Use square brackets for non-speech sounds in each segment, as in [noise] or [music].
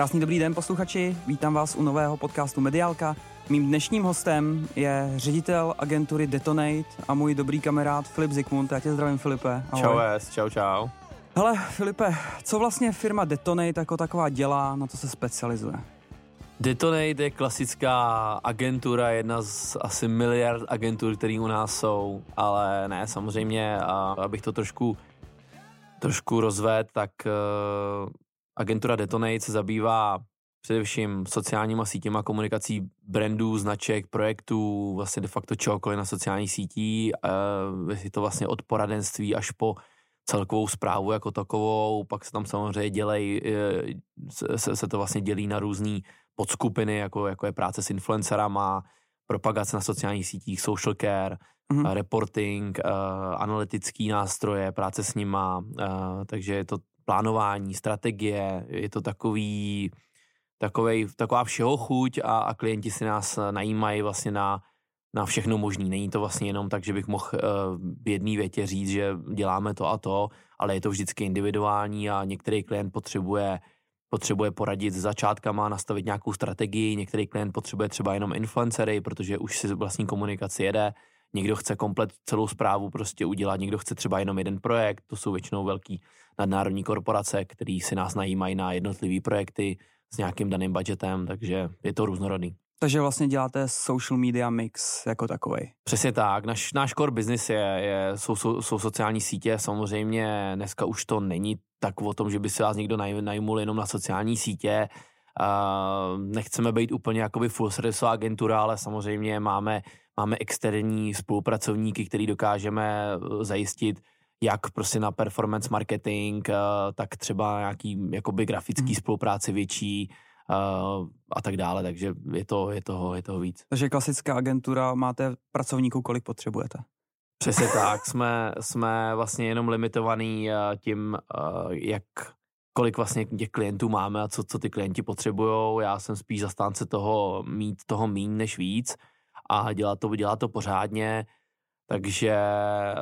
Krásný dobrý den posluchači, vítám vás u nového podcastu Mediálka. Mým dnešním hostem je ředitel agentury Detonate a můj dobrý kamarád Filip Zikmund. Já tě zdravím, Filipe. Ahoj. Čau, es, čau, čau. Hele, Filipe, co vlastně firma Detonate jako taková dělá, na co se specializuje? Detonate je klasická agentura, jedna z asi miliard agentur, které u nás jsou, ale ne, samozřejmě, a abych to trošku, trošku rozvedl, tak uh, agentura Detonate se zabývá především sociálníma sítěma, komunikací brandů, značek, projektů, vlastně de facto čehokoliv na sociálních sítí. Uh, je to vlastně od poradenství až po celkovou zprávu jako takovou, pak se tam samozřejmě dělej, se, se to vlastně dělí na různý podskupiny, jako, jako je práce s influencerama, propagace na sociálních sítích, social care, mm-hmm. reporting, uh, analytický nástroje, práce s nima, uh, takže je to plánování, strategie, je to takový, takovej, taková všeho chuť a, a klienti si nás najímají vlastně na, na všechno možný. Není to vlastně jenom tak, že bych mohl uh, v jedné větě říct, že děláme to a to, ale je to vždycky individuální a některý klient potřebuje potřebuje poradit s začátkama, nastavit nějakou strategii, některý klient potřebuje třeba jenom influencery, protože už si vlastní komunikaci jede, někdo chce komplet celou zprávu prostě udělat, někdo chce třeba jenom jeden projekt, to jsou většinou velký nadnárodní korporace, který si nás najímají na jednotlivé projekty s nějakým daným budgetem, takže je to různorodný. Takže vlastně děláte social media mix jako takový. Přesně tak. Naš, náš core business je, je jsou, jsou, jsou, sociální sítě. Samozřejmě dneska už to není tak o tom, že by se vás někdo naj, najmul jenom na sociální sítě. Uh, nechceme být úplně jakoby full service agentura, ale samozřejmě máme, máme externí spolupracovníky, který dokážeme eh, zajistit jak prostě na performance marketing, uh, tak třeba nějaký jakoby grafický hmm. spolupráci větší, uh, a tak dále, takže je to, je toho, je toho víc. Takže klasická agentura, máte pracovníků, kolik potřebujete? Přesně [laughs] tak, jsme, jsme vlastně jenom limitovaný tím, jak kolik vlastně těch klientů máme a co, co ty klienti potřebují. Já jsem spíš zastánce toho mít toho míň než víc a dělat to, dělat to pořádně. Takže eh,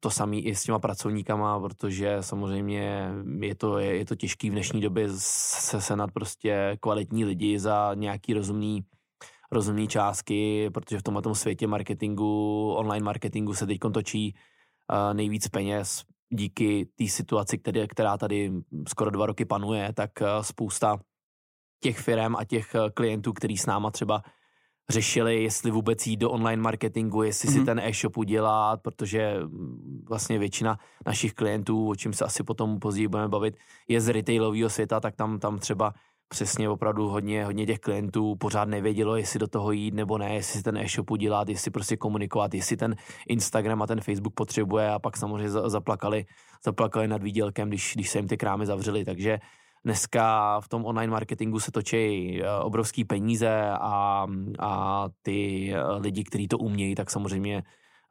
to samé i s těma pracovníkama, protože samozřejmě je to, je, je to těžký v dnešní době se senat prostě kvalitní lidi za nějaký rozumný, rozumný částky, protože v tomhle světě marketingu, online marketingu se teď točí eh, nejvíc peněz díky té situaci, který, která tady skoro dva roky panuje, tak eh, spousta těch firm a těch klientů, který s náma třeba řešili, jestli vůbec jít do online marketingu, jestli mm-hmm. si mhm. ten e-shop udělat, protože mm, vlastně většina našich klientů, o čem se asi potom později budeme bavit, je z retailového světa, tak tam, tam třeba přesně opravdu hodně, hodně těch klientů pořád nevědělo, jestli do toho jít nebo ne, jestli si ten e-shop udělat, jestli prostě komunikovat, jestli ten Instagram a ten Facebook potřebuje a pak samozřejmě zaplakali, zaplakali nad výdělkem, když, když se jim ty krámy zavřely, takže dneska v tom online marketingu se točí eh, obrovský peníze a, a ty eh, lidi, kteří to umějí, tak samozřejmě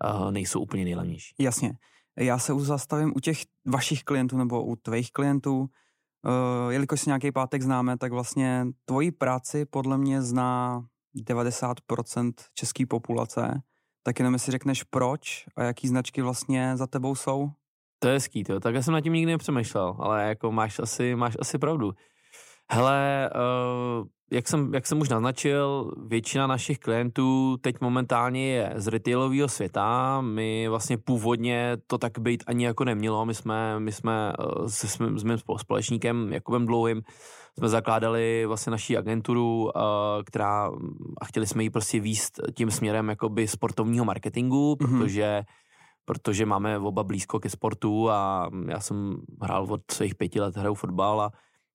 eh, nejsou úplně nejlevnější. Jasně. Já se už zastavím u těch vašich klientů nebo u tvých klientů. jelikož si nějaký pátek známe, tak vlastně tvoji práci podle mě zná 90% české populace. Tak jenom si řekneš proč a jaký značky vlastně za tebou jsou? To je hezký, tyjo. tak já jsem nad tím nikdy nepřemýšlel, ale jako máš asi, máš asi pravdu. Hele, uh, jak, jsem, jak jsem už naznačil, většina našich klientů teď momentálně je z retailového světa. My vlastně původně to tak být ani jako nemělo. My jsme, my jsme uh, se s, s mým společníkem Jakubem Dlouhým jsme zakládali vlastně naší agenturu, uh, která a chtěli jsme ji prostě výst tím směrem jakoby sportovního marketingu, mm-hmm. protože protože máme oba blízko ke sportu a já jsem hrál od svých pěti let, hraju fotbal a,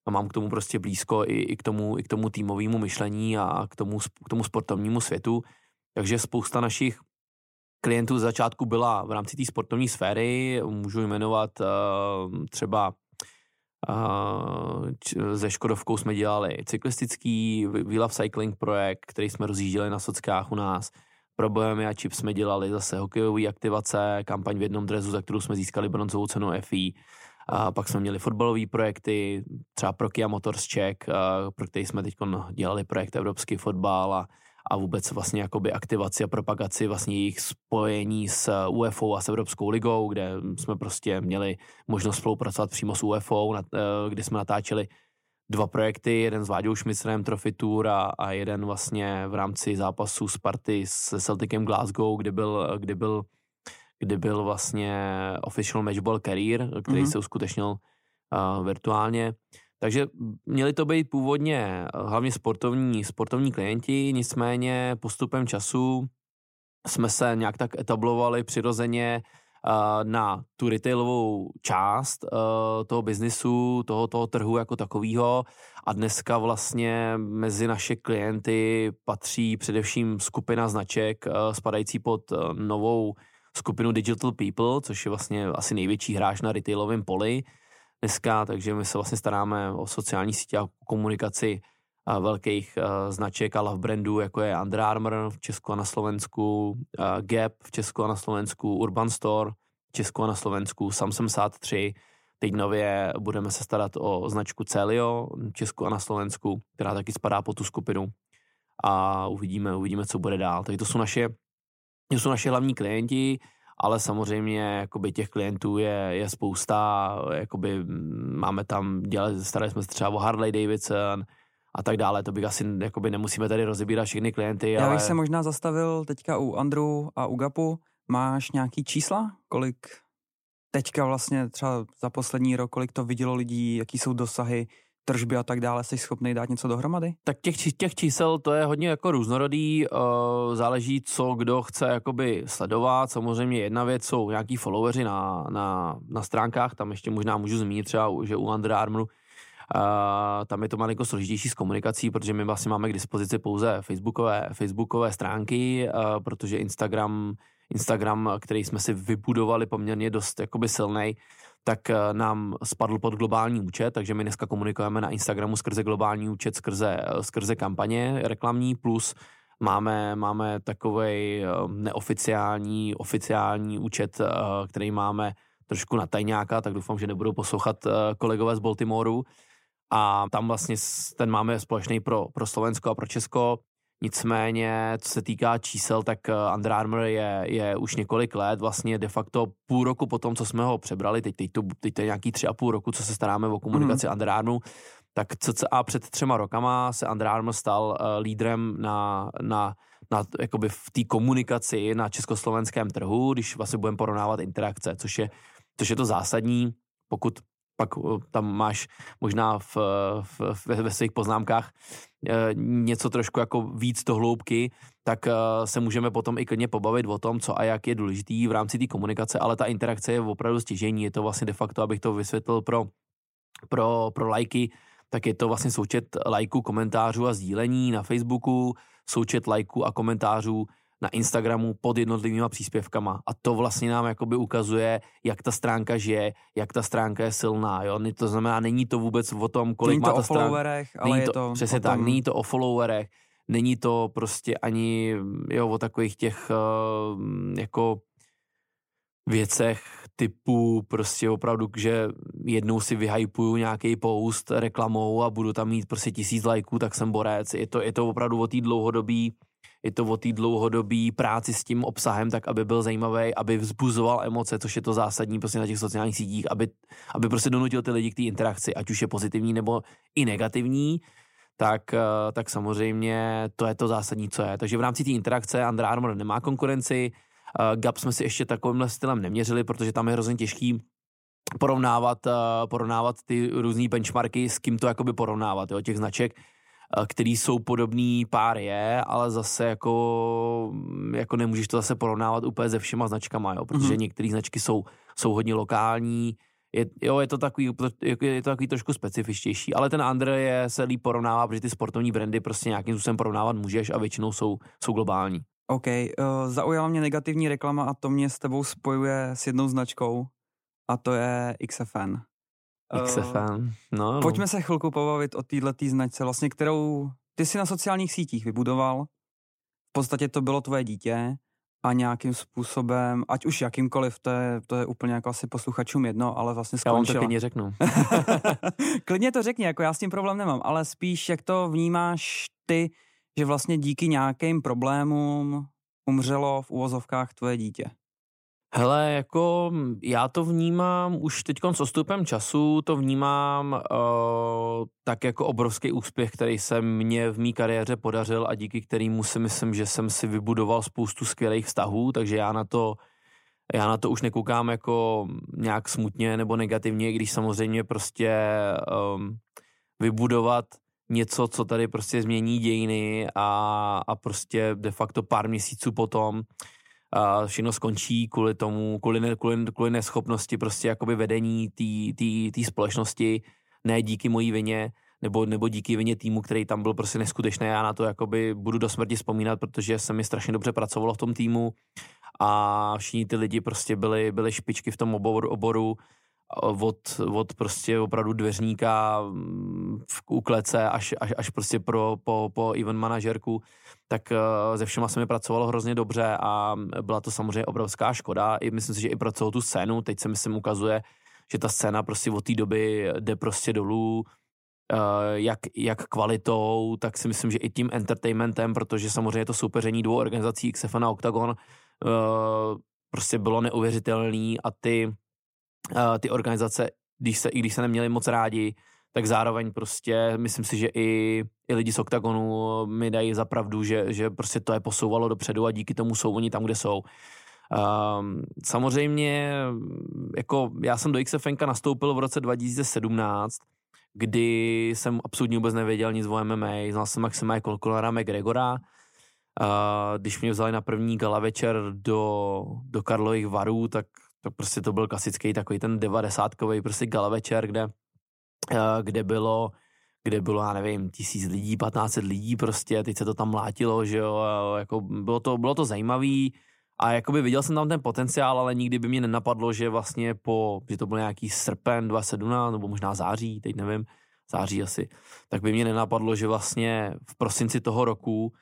a mám k tomu prostě blízko i, i k tomu, i k tomu týmovému myšlení a k tomu, k tomu sportovnímu světu. Takže spousta našich klientů z začátku byla v rámci té sportovní sféry, můžu jmenovat uh, třeba uh, ze Škodovkou jsme dělali cyklistický We Love Cycling projekt, který jsme rozjížděli na sockách u nás. Pro Bohemia Chip jsme dělali zase hokejové aktivace, kampaň v jednom drezu, za kterou jsme získali bronzovou cenu FI. A pak jsme měli fotbalové projekty, třeba pro Kia Motors Czech, pro který jsme teď dělali projekt Evropský fotbal a, a vůbec vlastně jakoby aktivaci a propagaci vlastně jejich spojení s UFO a s Evropskou ligou, kde jsme prostě měli možnost spolupracovat přímo s UFO, kde jsme natáčeli dva projekty, jeden s Váďou Šmicrem Trophy Tour a, a jeden vlastně v rámci zápasu Sparty s Celticem Glasgow, kde byl, kde byl, kde byl vlastně official matchball career, který mm-hmm. se uskutečnil uh, virtuálně. Takže měli to být původně hlavně sportovní, sportovní klienti, nicméně postupem času jsme se nějak tak etablovali přirozeně na tu retailovou část toho biznisu, toho, toho trhu jako takového a dneska vlastně mezi naše klienty patří především skupina značek spadající pod novou skupinu Digital People, což je vlastně asi největší hráč na retailovém poli dneska, takže my se vlastně staráme o sociální sítě a komunikaci velkých značek a love brandů, jako je Under Armour v Česku a na Slovensku, Gap v Česku a na Slovensku, Urban Store v Česku a na Slovensku, Samsung Sat 3, Teď nově budeme se starat o značku Celio v Česku a na Slovensku, která taky spadá po tu skupinu. A uvidíme, uvidíme, co bude dál. Takže to jsou naše, to jsou naše hlavní klienti, ale samozřejmě jakoby těch klientů je, je spousta, jakoby máme tam, dělali, starali jsme se třeba o Harley Davidson, a tak dále. To bych asi jakoby nemusíme tady rozebírat všechny klienty. Já bych se možná zastavil teďka u Andru a u Gapu. Máš nějaký čísla? Kolik teďka vlastně třeba za poslední rok, kolik to vidělo lidí, jaký jsou dosahy, tržby a tak dále, jsi schopný dát něco dohromady? Tak těch, těch čísel to je hodně jako různorodý, uh, záleží, co kdo chce jakoby sledovat. Samozřejmě jedna věc jsou nějaký followeri na, na, na stránkách, tam ještě možná můžu zmínit třeba, že u Under Armouru Tam je to malinko složitější s komunikací, protože my vlastně máme k dispozici pouze facebookové, facebookové stránky, protože Instagram, Instagram, který jsme si vybudovali poměrně dost jakoby silnej, tak uh, nám spadl pod globální účet, takže my dneska komunikujeme na Instagramu skrze globální účet, skrze, skrze kampaně reklamní, plus máme, máme takový neoficiální, oficiální účet, který máme trošku na tajňáka, tak doufám, že nebudou poslouchat kolegové z Baltimoreu, a tam vlastně ten máme společný pro, pro Slovensko a pro Česko. Nicméně, co se týká čísel, tak eh, Under Armour je, je už několik let, vlastně de facto půl roku po tom, co jsme ho přebrali, teď, teď, to, teď to je nějaký tři a půl roku, co se staráme o komunikaci mm. Under Armour, tak a před třema rokama se Under Armour stal uh, lídrem na, na, na jakoby v té komunikaci na československém trhu, když vlastně budeme porovnávat interakce, což je, což je to zásadní, pokud pak eh, tam máš možná v, v, ve, ve svých poznámkách eh, něco trošku jako víc do hloubky, tak eh, se můžeme potom i klidně pobavit o tom, co a jak je důležitý v rámci té komunikace, ale ta interakce je opravdu stěžení. Je to vlastně de facto, abych to vysvětlil pro, pro, pro lajky, tak je to vlastně součet lajků, komentářů a sdílení na Facebooku, součet lajků a komentářů na Instagramu pod jednotlivýma příspěvkama a to vlastně nám jakoby ukazuje, jak ta stránka žije, jak ta stránka je silná, jo, to znamená, není to vůbec o tom, kolik není má to ta o followerech, stránka. ale je to, to Přesně tak, není to o followerech, není to prostě ani, jo, o takových těch, uh, jako věcech typu prostě opravdu, že jednou si vyhypuju nějaký post reklamou a budu tam mít prostě tisíc lajků, tak jsem borec. Je to, je to opravdu o té dlouhodobí je to o té dlouhodobé práci s tím obsahem, tak aby byl zajímavý, aby vzbuzoval emoce, což je to zásadní prostě na těch sociálních sítích, aby, aby prostě donutil ty lidi k té interakci, ať už je pozitivní nebo i negativní, tak, eh, tak samozřejmě to je to zásadní, co je. Takže v rámci té interakce Under Armour nemá konkurenci, eh, Gap jsme si ještě takovýmhle stylem neměřili, protože tam je hrozně těžký porovnávat, eh, porovnávat ty různé benchmarky, s kým to jakoby porovnávat, jo, těch značek který jsou podobný pár je, ale zase jako, jako nemůžeš to zase porovnávat úplně se všema značkama, jo, protože mm-hmm. některé značky jsou, jsou hodně lokální, je, jo, je to takový, je to takový trošku specifičtější, ale ten Under je, se líp porovnává, protože ty sportovní brandy prostě nějakým způsobem porovnávat můžeš a většinou jsou, jsou globální. OK, uh, zaujala mě negativní reklama a to mě s tebou spojuje s jednou značkou a to je XFN. XFN, no, no. Pojďme se chvilku pobavit o této značce, vlastně, kterou ty si na sociálních sítích vybudoval. V podstatě to bylo tvoje dítě a nějakým způsobem, ať už jakýmkoliv, to je, to je úplně jako asi posluchačům jedno, ale vlastně skončila. Já vám to klidně řeknu. [laughs] klidně to řekni, jako já s tím problém nemám, ale spíš jak to vnímáš ty, že vlastně díky nějakým problémům umřelo v úvozovkách tvoje dítě. Hele, jako já to vnímám už teď s odstupem času, to vnímám uh, tak jako obrovský úspěch, který se mě v mý kariéře podařil a díky kterému si myslím, že jsem si vybudoval spoustu skvělých vztahů, takže já na to já na to už nekoukám jako nějak smutně nebo negativně, když samozřejmě prostě um, vybudovat něco, co tady prostě změní dějiny a, a prostě de facto pár měsíců potom a všechno skončí kvůli tomu, kvůli, ne, kvůli, kvůli neschopnosti prostě jakoby vedení té společnosti, ne díky mojí vině, nebo, nebo díky vině týmu, který tam byl prostě neskutečný. Já na to jakoby budu do smrti vzpomínat, protože se mi strašně dobře pracovalo v tom týmu a všichni ty lidi prostě byli, byli špičky v tom oboru, oboru od, od prostě opravdu dveřníka mm, v uklece až, až, až prostě pro, po, po event manažerku, tak uh, ze všema se mi pracovalo hrozně dobře a byla to samozřejmě obrovská škoda. I myslím si, že i pro celou tu scénu, teď se myslím ukazuje, že ta scéna prostě od té doby jde prostě dolů, uh, jak, jak kvalitou, tak si myslím, že i tím entertainmentem, protože samozřejmě to soupeření dvou organizací XFN a Octagon uh, prostě bylo neuvěřitelný a ty ty organizace, když se, i když se neměli moc rádi, tak zároveň prostě myslím si, že i, i lidi z OKTAGONu mi dají za pravdu, že, že prostě to je posouvalo dopředu a díky tomu jsou oni tam, kde jsou. Um, samozřejmě, jako já jsem do XFNK nastoupil v roce 2017, kdy jsem absolutně vůbec nevěděl nic o MMA, znal jsem Maxima jako Conora McGregora, uh, když mě vzali na první gala večer do, do Karlových varů, tak to prostě to byl klasický takový ten devadesátkový prostě gala večer, kde, eh, kde bylo kde bylo, já nevím, tisíc lidí, 15 lidí prostě, teď se to tam mlátilo, že jo, jako bylo to, bylo to zajímavý. A jakoby viděl jsem tam ten potenciál, ale nikdy by mě nenapadlo, že vlastně po, že to byl nějaký srpen 2017, nebo možná září, teď nevím, září asi, tak by mě nenapadlo, že vlastně v prosinci toho roku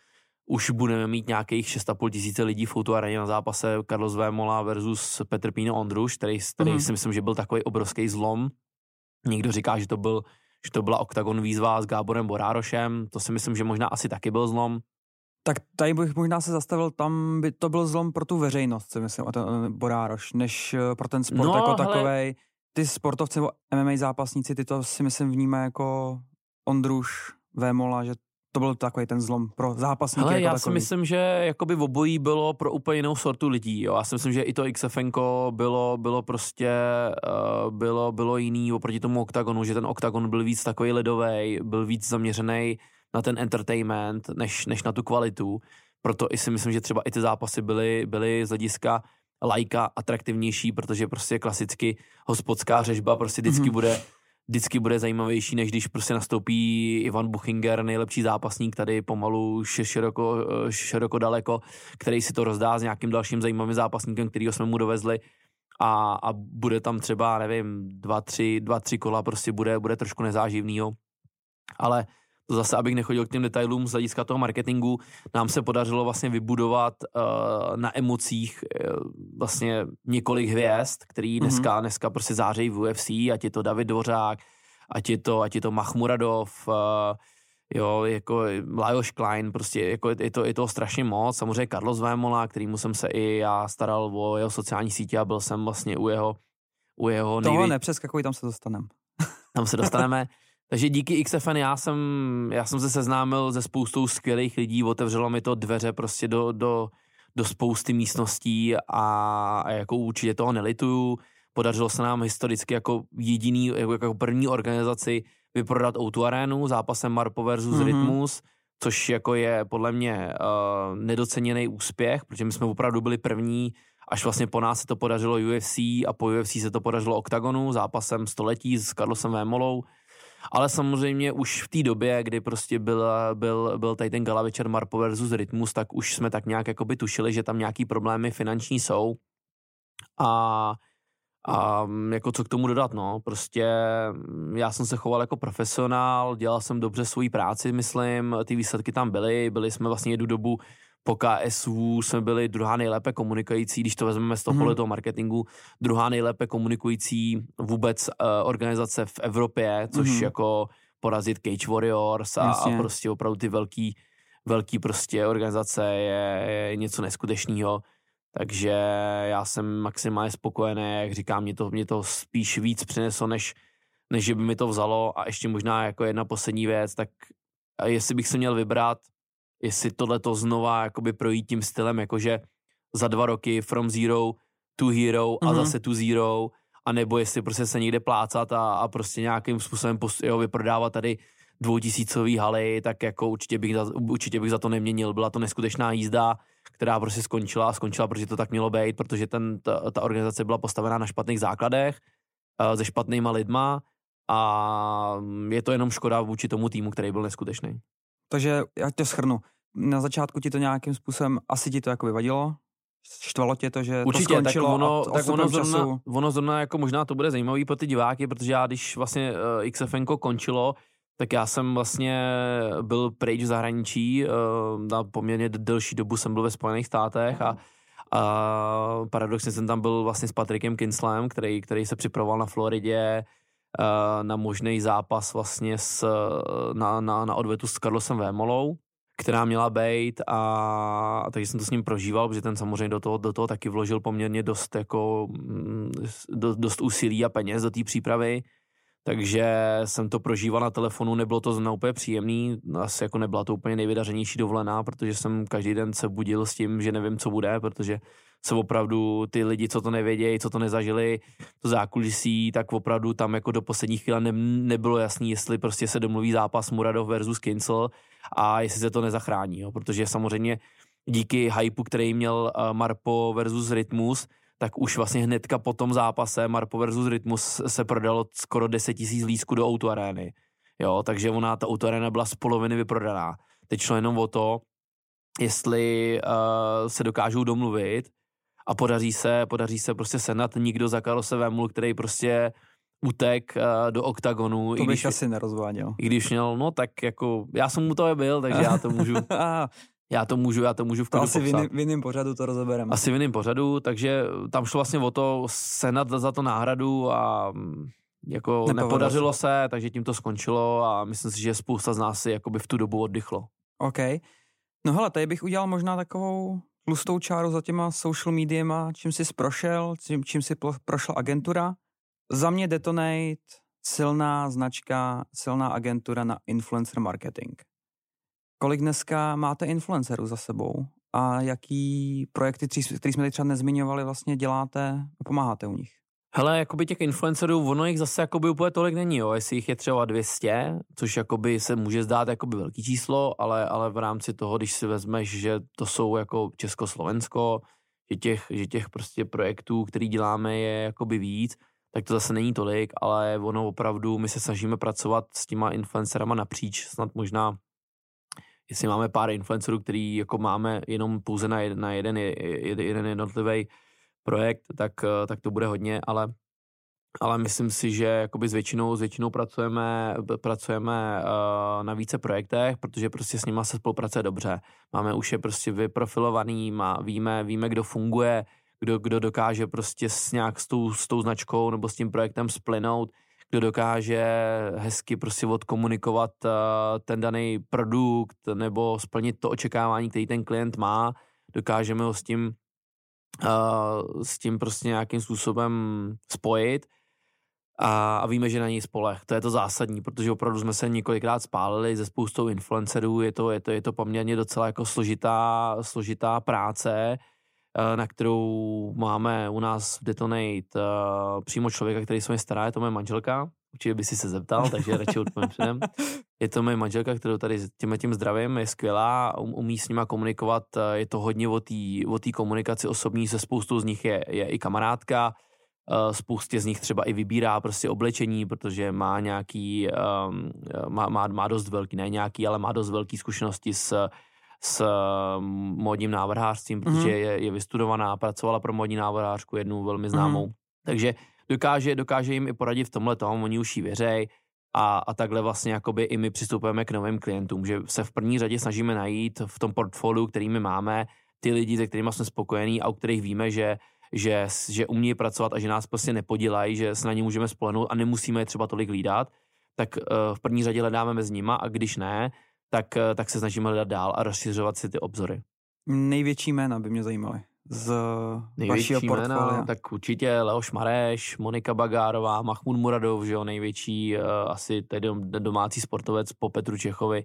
už budeme mít nějakých 6,5 tisíce lidí v areně na zápase Carlos Vémola versus Petr Pino Ondruš, který, který mm. si myslím, že byl takový obrovský zlom. Někdo říká, že to, byl, že to byla oktagon výzva s Gáborem Borárošem, to si myslím, že možná asi taky byl zlom. Tak tady bych možná se zastavil, tam by to byl zlom pro tu veřejnost, si myslím, a ten eh, Borároš, než eh, pro ten sport no, jako takový. Ty sportovci nebo MMA zápasníci, ty to si myslím vnímají jako Ondruš, Vémola, že to byl takový ten zlom pro zápasníky. Ale jako já takový. si myslím, že jakoby v obojí bylo pro úplně jinou sortu lidí. Jo. Já si myslím, že i to XFN bylo, bylo prostě uh, bylo, bylo jiný oproti tomu OKTAGONu, že ten OKTAGON byl víc takový ledový, byl víc zaměřený na ten entertainment, než, než na tu kvalitu. Proto i si myslím, že třeba i ty zápasy byly, byly z hlediska lajka atraktivnější, protože prostě klasicky hospodská řežba prostě vždycky mm-hmm. bude vždycky bude zajímavější, než když prostě nastoupí Ivan Buchinger, nejlepší zápasník tady pomalu široko, široko daleko, který si to rozdá s nějakým dalším zajímavým zápasníkem, kterýho jsme mu dovezli a, a bude tam třeba, nevím, dva, tři, dva, tři kola prostě bude, bude trošku nezáživnýho. Ale zase, abych nechodil k těm detailům z hlediska toho marketingu, nám se podařilo vlastně vybudovat uh, na emocích uh, vlastně několik hvězd, který mhm. dneska, mm-hmm. dneska prostě zářejí v UFC, ať je to David Dvořák, ať je to, ať je to Mahmuradov, uh, jo, jako Lajos Klein, prostě jako je, to, je to strašně moc, samozřejmě Carlos Vémola, kterýmu jsem se i já staral o jeho sociální sítě a byl jsem vlastně u jeho u jeho nejvě... Tohle nepřeskakuj, tam se dostaneme. tam se dostaneme. [laughs] Takže díky XFN já jsem, já jsem se seznámil se spoustou skvělých lidí, otevřelo mi to dveře prostě do, do, do spousty místností a, a jako určitě toho nelituju. Podařilo se nám historicky jako jediný, jako, jako první organizaci vyprodat Outu Arenu zápasem Marpo versus mm-hmm. Rytmus, což jako je podle mě uh, nedoceněný úspěch, protože my jsme opravdu byli první, až vlastně po nás se to podařilo UFC a po UFC se to podařilo Octagonu zápasem století s Carlosem Vémolou ale samozřejmě už v té době, kdy prostě byl, byl, byl tady ten gala večer Marpo versus Rytmus, tak už jsme tak nějak jakoby tušili, že tam nějaký problémy finanční jsou. A a jako co k tomu dodat, no, prostě já jsem se choval jako profesionál, dělal jsem dobře svoji práci, myslím, ty výsledky tam byly, byli jsme vlastně jednu dobu po KSU jsme byli druhá nejlépe komunikující, když to vezmeme z toho hmm. toho marketingu, druhá nejlépe komunikující vůbec uh, organizace v Evropě, což hmm. jako porazit Cage Warriors a, a prostě opravdu ty velký, velký prostě organizace je, je něco neskutečného. Takže já jsem maximálně spokojený, jak říkám, mě to, mě to spíš víc přineslo, než, než by mi to vzalo. A ještě možná jako jedna poslední věc, tak jestli bych se měl vybrat, jestli tohle to znova jakoby projít tím stylem, jakože za dva roky from zero to hero a mm-hmm. zase to zero, a nebo jestli prostě se někde plácat a, a prostě nějakým způsobem post, jo, vyprodávat tady dvoutisícový haly, tak jako určitě bych, za, určitě bych za to neměnil. Byla to neskutečná jízda, která prostě skončila a skončila, protože to tak mělo být, protože ten, ta, ta organizace byla postavená na špatných základech, uh, se špatnýma lidma a je to jenom škoda vůči tomu týmu, který byl neskutečný. Takže já to schrnu. Na začátku ti to nějakým způsobem, asi ti to jako vyvadilo, štvalo tě to, že Určitě, to skončilo tak ono, tak ono zrovna, času... ono zrovna jako možná to bude zajímavý pro ty diváky, protože já když vlastně uh, eh, XFN končilo, tak já jsem vlastně byl pryč v zahraničí, uh, na poměrně delší dobu jsem byl ve Spojených státech a, a paradoxně jsem tam byl vlastně s Patrickem Kinslem, který, který se připravoval na Floridě uh, na možný zápas vlastně s, na, na, na odvetu s Carlosem Vémolou která měla být a, takže jsem to s ním prožíval, protože ten samozřejmě do toho, do toho taky vložil poměrně dost jako mm, do, dost úsilí a peněz do té přípravy, takže jsem to prožíval na telefonu, nebylo to zrovna úplně příjemný, asi jako nebyla to úplně nejvydařenější dovolená, protože jsem každý den se budil s tím, že nevím, co bude, protože se opravdu ty lidi, co to nevědějí, co to nezažili, to zákulisí, tak opravdu tam jako do posledních chvíle ne, nebylo jasný, jestli prostě se domluví zápas Muradov versus Kincel a jestli se to nezachrání, jo, protože samozřejmě díky hypeu, který měl uh, Marpo versus Rytmus, tak už vlastně hnedka po tom zápase Marpo versus Rytmus se prodalo skoro 10 tisíc lísků do autoarény. Jo, takže ona, ta autoarena byla z poloviny vyprodaná. Teď šlo jenom o to, jestli uh, se dokážou domluvit a podaří se, podaří se prostě senat nikdo za Karlose Vémul, který prostě utek uh, do oktagonu. To bych když, asi nerozváděl. I když měl, no tak jako, já jsem mu to byl, takže já to můžu, [laughs] já to můžu, já to můžu v to asi popsat. v jiném pořadu to rozebereme. Asi v jiném pořadu, takže tam šlo vlastně o to senat za to náhradu a mm, jako Nepovedlo nepodařilo se. se, takže tím to skončilo a myslím si, že spousta z nás si jakoby v tu dobu oddychlo. OK. No hele, tady bych udělal možná takovou tlustou čáru za těma social mediema, čím jsi prošel, čím, čím si prošla agentura. Za mě Detonate, silná značka, silná agentura na influencer marketing. Kolik dneska máte influencerů za sebou a jaký projekty, které jsme tady třeba nezmiňovali, vlastně děláte a pomáháte u nich? Hele, jakoby těch influencerů, ono jich zase jakoby úplně tolik není, jo. Jestli jich je třeba 200, což jakoby se může zdát jakoby velký číslo, ale, ale v rámci toho, když si vezmeš, že to jsou jako Československo, že těch, že těch prostě projektů, který děláme, je jakoby víc, tak to zase není tolik, ale ono opravdu, my se snažíme pracovat s těma influencerama napříč, snad možná jestli máme pár influencerů, který jako máme jenom pouze na, jeden, na jeden, jeden jednotlivý projekt, tak, eh, tak to bude hodně, ale ale myslím si, že jakoby s většinou, s většinou pracujeme, pracujeme uh, na více projektech, protože prostě s nima se spolupracuje dobře. Máme už je prostě vyprofilovaný, má, víme, víme, kdo funguje, kdo, kdo dokáže prostě s nějak s tou, s tou značkou nebo s tím projektem splynout, kdo dokáže hezky prostě odkomunikovat uh, ten daný produkt nebo splnit to očekávání, který ten klient má, dokážeme ho s tím uh, s tím prostě nějakým způsobem spojit. A, a víme, že na něj spolech. To je to zásadní, protože opravdu jsme se několikrát spálili ze spoustou influencerů, je to, je to, je to poměrně docela jako složitá, složitá práce, na kterou máme u nás v Detonate přímo člověka, který se mi stará, je to moje manželka, určitě by si se zeptal, takže radši odpovím předem. [laughs] Je to moje manželka, kterou tady tím tím zdravím, je skvělá, um, umí s nima komunikovat, eh, je to hodně o té o komunikaci osobní, se spoustou z nich je, je i kamarádka, eh, spoustě z nich třeba i vybírá prostě oblečení, protože má nějaký, um, má, má, má dost velký, ne nějaký, ale má dost velký zkušenosti s, s módním návrhářstvím, protože mm-hmm. je, je vystudovaná, pracovala pro módní návrhářku, jednu velmi známou. Mm-hmm. Takže dokáže, dokáže jim i poradit v tomhle tom, oni už jí věřej a, a takhle vlastně jakoby i my přistupujeme k novým klientům, že se v první řadě snažíme najít v tom portfoliu, který my máme, ty lidi, se kterými jsme spokojení a u kterých víme, že, že, že umí pracovat a že nás prostě nepodělají, že se na ně můžeme spolehnout a nemusíme je třeba tolik hlídat, tak uh, v první řadě hledáme mezi nima a když ne, tak, uh, tak se snažíme hledat dál a rozšiřovat si ty obzory. Největší jména by mě zajímaly z největší vašeho portfolia? tak určitě Leoš Mareš, Monika Bagárová, Mahmud Muradov, že jo, největší uh, asi tedy domácí sportovec po Petru Čechovi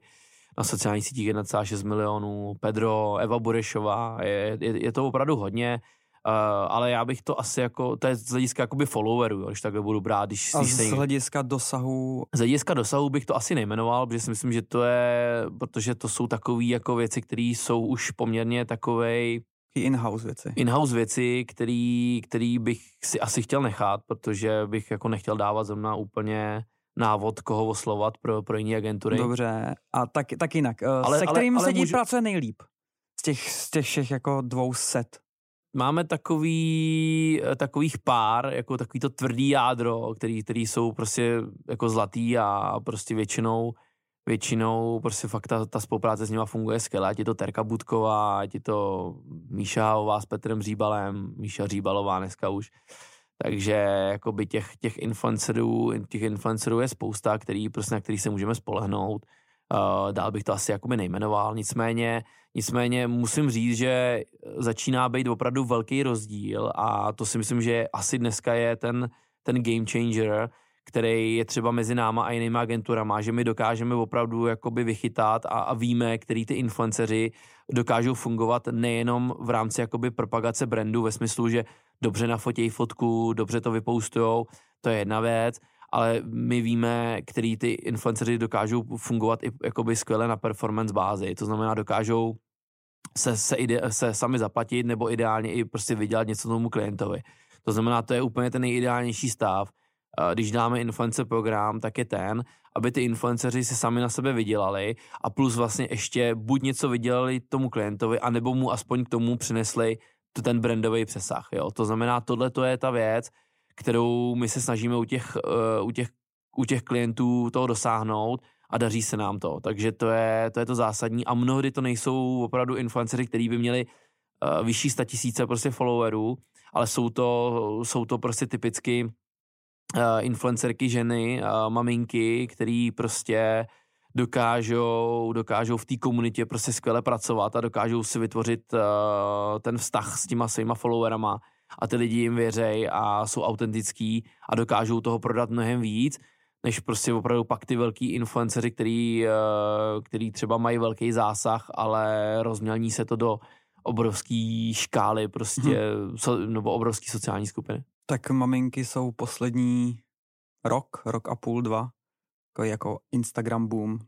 na sociálních sítích 1,6 milionů, Pedro, Eva Burešová, je, je, je to opravdu hodně. Uh, ale já bych to asi jako, to je z hlediska jakoby followerů, jo, když takhle budu brát. Když, a z hlediska dosahu? Z hlediska dosahu bych to asi nejmenoval, protože si myslím, že to je, protože to jsou takové jako věci, které jsou už poměrně takovej in-house věci. In-house věci, který, který bych si asi chtěl nechat, protože bych jako nechtěl dávat zrovna úplně návod, koho oslovat pro, pro jiné agentury. Dobře, a tak, tak jinak. Eh, ale, se kterým ale, ale se může... pracuje nejlíp? Z těch, z těch všech jako dvou set máme takový, eh, takových pár, jako takový to tvrdý jádro, který, který jsou prostě jako zlatý a prostě většinou většinou prostě fakt ta, ta spolupráce s nima funguje skvěle, ať je to Terka Budková, ať je to Míša Havová s Petrem Říbalem, Míša Říbalová dneska už. Takže jakoby těch, těch influencerů, těch influencerů je spousta, který, prostě, na který se můžeme spolehnout. Uh, dál bych to asi jakoby nejmenoval, nicméně, nicméně musím říct, že začíná být opravdu velký rozdíl a to si myslím, že asi dneska je ten, ten game changer, který je třeba mezi náma a jinými agenturama, že my dokážeme opravdu jakoby vychytat a, a víme, který ty influenceři dokážou fungovat nejenom v rámci jakoby propagace brandu ve smyslu, že dobře nafotějí fotku, dobře to vypoustujou, to je jedna věc, ale my víme, který ty influenceři dokážou fungovat i jakoby skvěle na performance bázi, to znamená dokážou se, se, ide, se sami zaplatit nebo ideálně i prostě vydělat něco tomu klientovi. To znamená, to je úplně ten nejideálnější stav. Když dáme influencer program, tak je ten, aby ty influenceři si sami na sebe vydělali a plus vlastně ještě buď něco vydělali tomu klientovi, anebo mu aspoň k tomu přinesli ten brandový přesah. Jo? To znamená, tohle to je ta věc, kterou my se snažíme u těch, uh, u těch, u těch klientů toho dosáhnout a daří se nám to. Takže to je to, je to zásadní a mnohdy to nejsou opravdu influenceři, kteří by měli uh, vyšší tisíce prostě followerů, ale jsou to, jsou to prostě typicky influencerky ženy, uh, maminky, který prostě dokážou, dokážou v té komunitě prostě skvěle pracovat a dokážou si vytvořit uh, ten vztah s těma svýma followerama a ty lidi jim věřej a jsou autentický a dokážou toho prodat mnohem víc, než prostě opravdu pak ty velký influenceři, který, uh, který třeba mají velký zásah, ale rozmělní se to do obrovský škály prostě, hmm. so, nebo obrovský sociální skupiny. Tak maminky jsou poslední rok, rok a půl, dva jako, jako Instagram boom.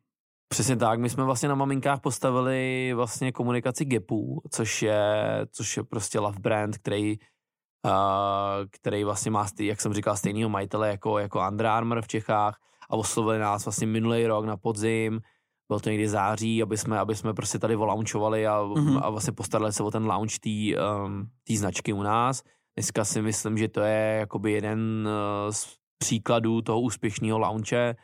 Přesně tak, my jsme vlastně na maminkách postavili vlastně komunikaci Gapů, což je, což je prostě love brand, který, uh, který vlastně má, jak jsem říkal, stejného majitele jako, jako Under Armour v Čechách a oslovili nás vlastně minulý rok na podzim, bylo to někdy září, aby jsme, aby jsme prostě tady volaunchovali a, mm-hmm. a vlastně postarali se o ten launch té um, značky u nás. Dneska si myslím, že to je jakoby jeden uh, z příkladů toho úspěšného launche,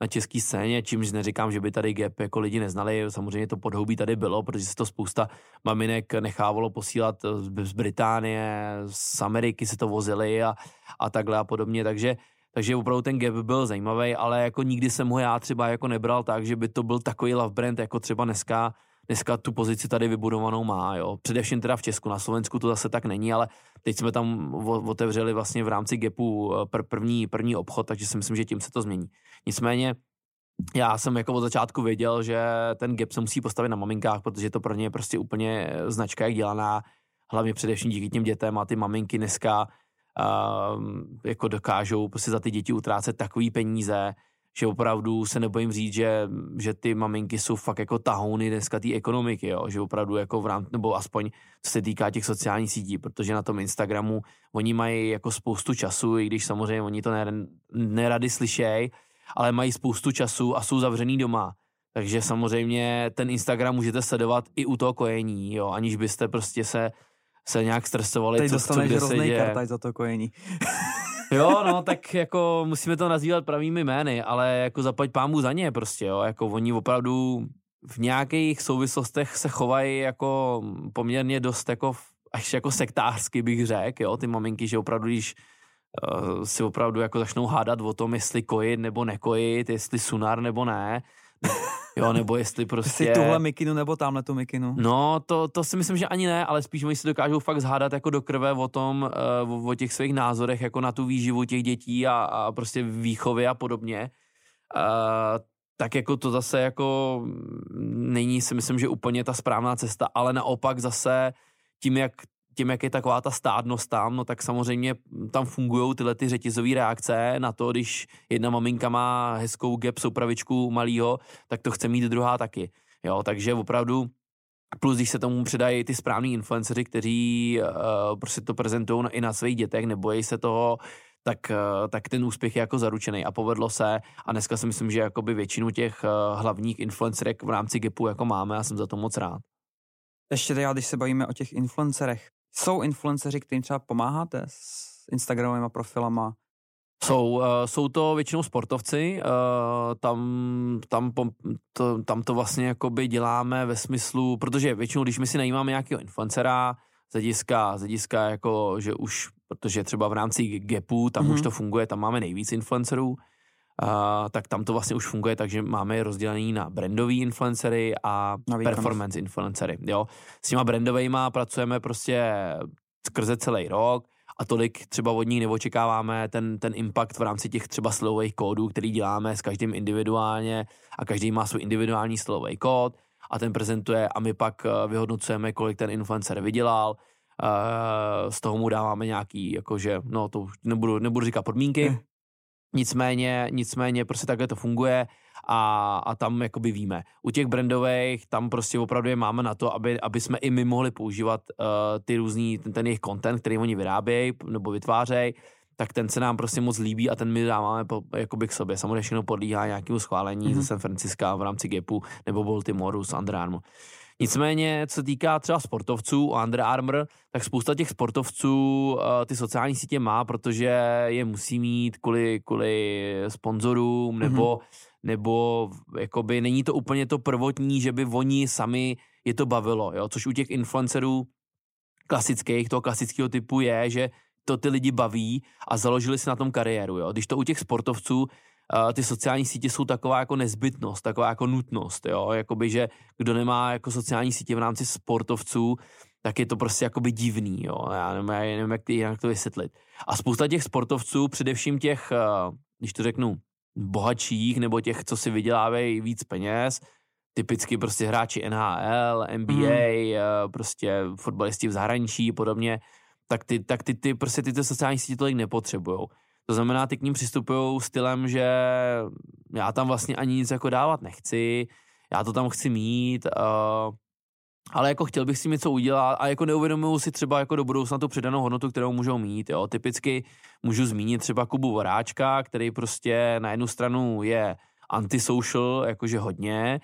na české scéně, čímž neříkám, že by tady Gap jako lidi neznali, samozřejmě to podhoubí tady bylo, protože se to spousta maminek nechávalo posílat z Británie, z Ameriky se to vozili a, a takhle a podobně, takže takže opravdu ten gap byl zajímavý, ale jako nikdy jsem ho já třeba jako nebral tak, že by to byl takový love brand, jako třeba dneska, dneska tu pozici tady vybudovanou má, jo. Především teda v Česku, na Slovensku to zase tak není, ale teď jsme tam otevřeli vlastně v rámci GAPu eh, první, první obchod, takže si myslím, že tím se to změní. Nicméně já jsem jako od začátku věděl, že ten gap se musí postavit na maminkách, protože to pro ně je prostě úplně eh, značka jak dělaná, hlavně především díky těm dětem a ty maminky dneska uh, jako dokážou prostě za ty děti utrácet takový peníze, že opravdu se nebojím říct, že, že ty maminky jsou fakt jako tahouny dneska té ekonomiky, jo? že opravdu jako v rámci, nebo aspoň co se týká těch sociálních sítí, protože na tom Instagramu oni mají jako spoustu času, i když samozřejmě oni to nerady slyšejí, ale mají spoustu času a jsou zavřený doma. Takže samozřejmě ten Instagram můžete sledovat i u toho kojení, jo, aniž byste prostě se, se nějak stresovali, Teď co, co kde se děje. za to kojení. Jo, no, tak jako musíme to nazývat pravými jmény, ale jako zaplať pámu za ně prostě, jo, jako oni opravdu v nějakých souvislostech se chovají jako poměrně dost jako až jako sektářsky bych řekl, jo, ty maminky, že opravdu, když uh, si opravdu jako začnou hádat o tom, jestli kojit nebo nekojit, jestli sunar nebo ne, Jo, nebo jestli prostě... Jestli tuhle mikinu nebo tamhle tu mikinu. No, to, to si myslím, že ani ne, ale spíš oni si dokážou fakt zhádat jako do krve o tom, uh, o, o těch svých názorech, jako na tu výživu těch dětí a, a prostě výchovy a podobně. Uh, tak jako to zase jako není si myslím, že úplně ta správná cesta, ale naopak zase tím, jak tím, jak je taková ta stádnost tam, no tak samozřejmě tam fungují tyhle ty řetězové reakce na to, když jedna maminka má hezkou gap soupravičku malýho, tak to chce mít druhá taky. Jo, takže opravdu Plus, když se tomu přidají ty správní influenceři, kteří uh, prostě to prezentují i na svých dětech, nebojí se toho, tak, uh, tak ten úspěch je jako zaručený a povedlo se. A dneska si myslím, že jakoby většinu těch uh, hlavních influencerek v rámci GEPu jako máme a jsem za to moc rád. Ještě já, když se bavíme o těch influencerech, jsou influenceři, kterým třeba pomáháte s Instagramovými profilama? Jsou, uh, jsou to většinou sportovci, uh, tam, tam, to, tam to vlastně jakoby děláme ve smyslu, protože většinou, když my si najímáme nějakého influencera, z hlediska, z hlediska jako, že už, protože třeba v rámci GEPu, tam mm-hmm. už mhm. to funguje, tam máme nejvíc influencerů, Uh, tak tam to vlastně už funguje, takže máme je rozdělený na brandový influencery a performance influencery. Jo. S těma brandovejma pracujeme prostě skrze celý rok a tolik třeba od nich neočekáváme ten, ten impact v rámci těch třeba slovových kódů, který děláme s každým individuálně a každý má svůj individuální slovový kód a ten prezentuje a my pak eh, vyhodnocujeme, kolik ten influencer vydělal, Uh, z toho mu dáváme nějaký, jakože, no to nebudu, nebudu říkat podmínky, hm. Nicméně, nicméně prostě takhle to funguje a, a tam jakoby víme. U těch brandových tam prostě opravdu je máme na to, aby, aby jsme i my mohli používat uh, ty různý, ten, ten jejich content, který oni vyrábějí nebo vytvářejí, tak ten se nám prostě moc líbí a ten my dáváme po, jakoby k sobě. Samozřejmě všechno podlíhá nějakému schválení mm-hmm. ze San Francisca v rámci GEPu nebo Baltimoreu z Under Armour. Nicméně, co se týká třeba sportovců a Under Armour, tak spousta těch sportovců uh, ty sociální sítě má, protože je musí mít kvůli, kvůli sponzorům nebo, mm-hmm. nebo jakoby není to úplně to prvotní, že by oni sami je to bavilo, jo? což u těch influencerů klasických, toho klasického typu je, že to ty lidi baví a založili si na tom kariéru. Jo? Když to u těch sportovců uh, ty sociální sítě jsou taková jako nezbytnost, taková jako nutnost, jo, jakoby, že kdo nemá jako sociální sítě v rámci sportovců, tak je to prostě jakoby divný, jo, já nevím, já nevím jak, jak to vysvětlit. A spousta těch sportovců, především těch, uh, když to řeknu, bohatších, nebo těch, co si vydělávají víc peněz, typicky prostě hráči NHL, NBA, mm. uh, prostě fotbalisti v zahraničí podobně, tak ty, tak ty, ty prostě ty, ty sociální sítě tolik nepotřebujou. To znamená, ty k ním přistupují stylem, že já tam vlastně ani nic jako dávat nechci, já to tam chci mít, uh, ale jako chtěl bych si něco udělat a jako neuvědomuju si třeba jako do budoucna tu přidanou hodnotu, kterou můžou mít, jo. Typicky můžu zmínit třeba Kubu Voráčka, který prostě na jednu stranu je antisocial, jakože hodně,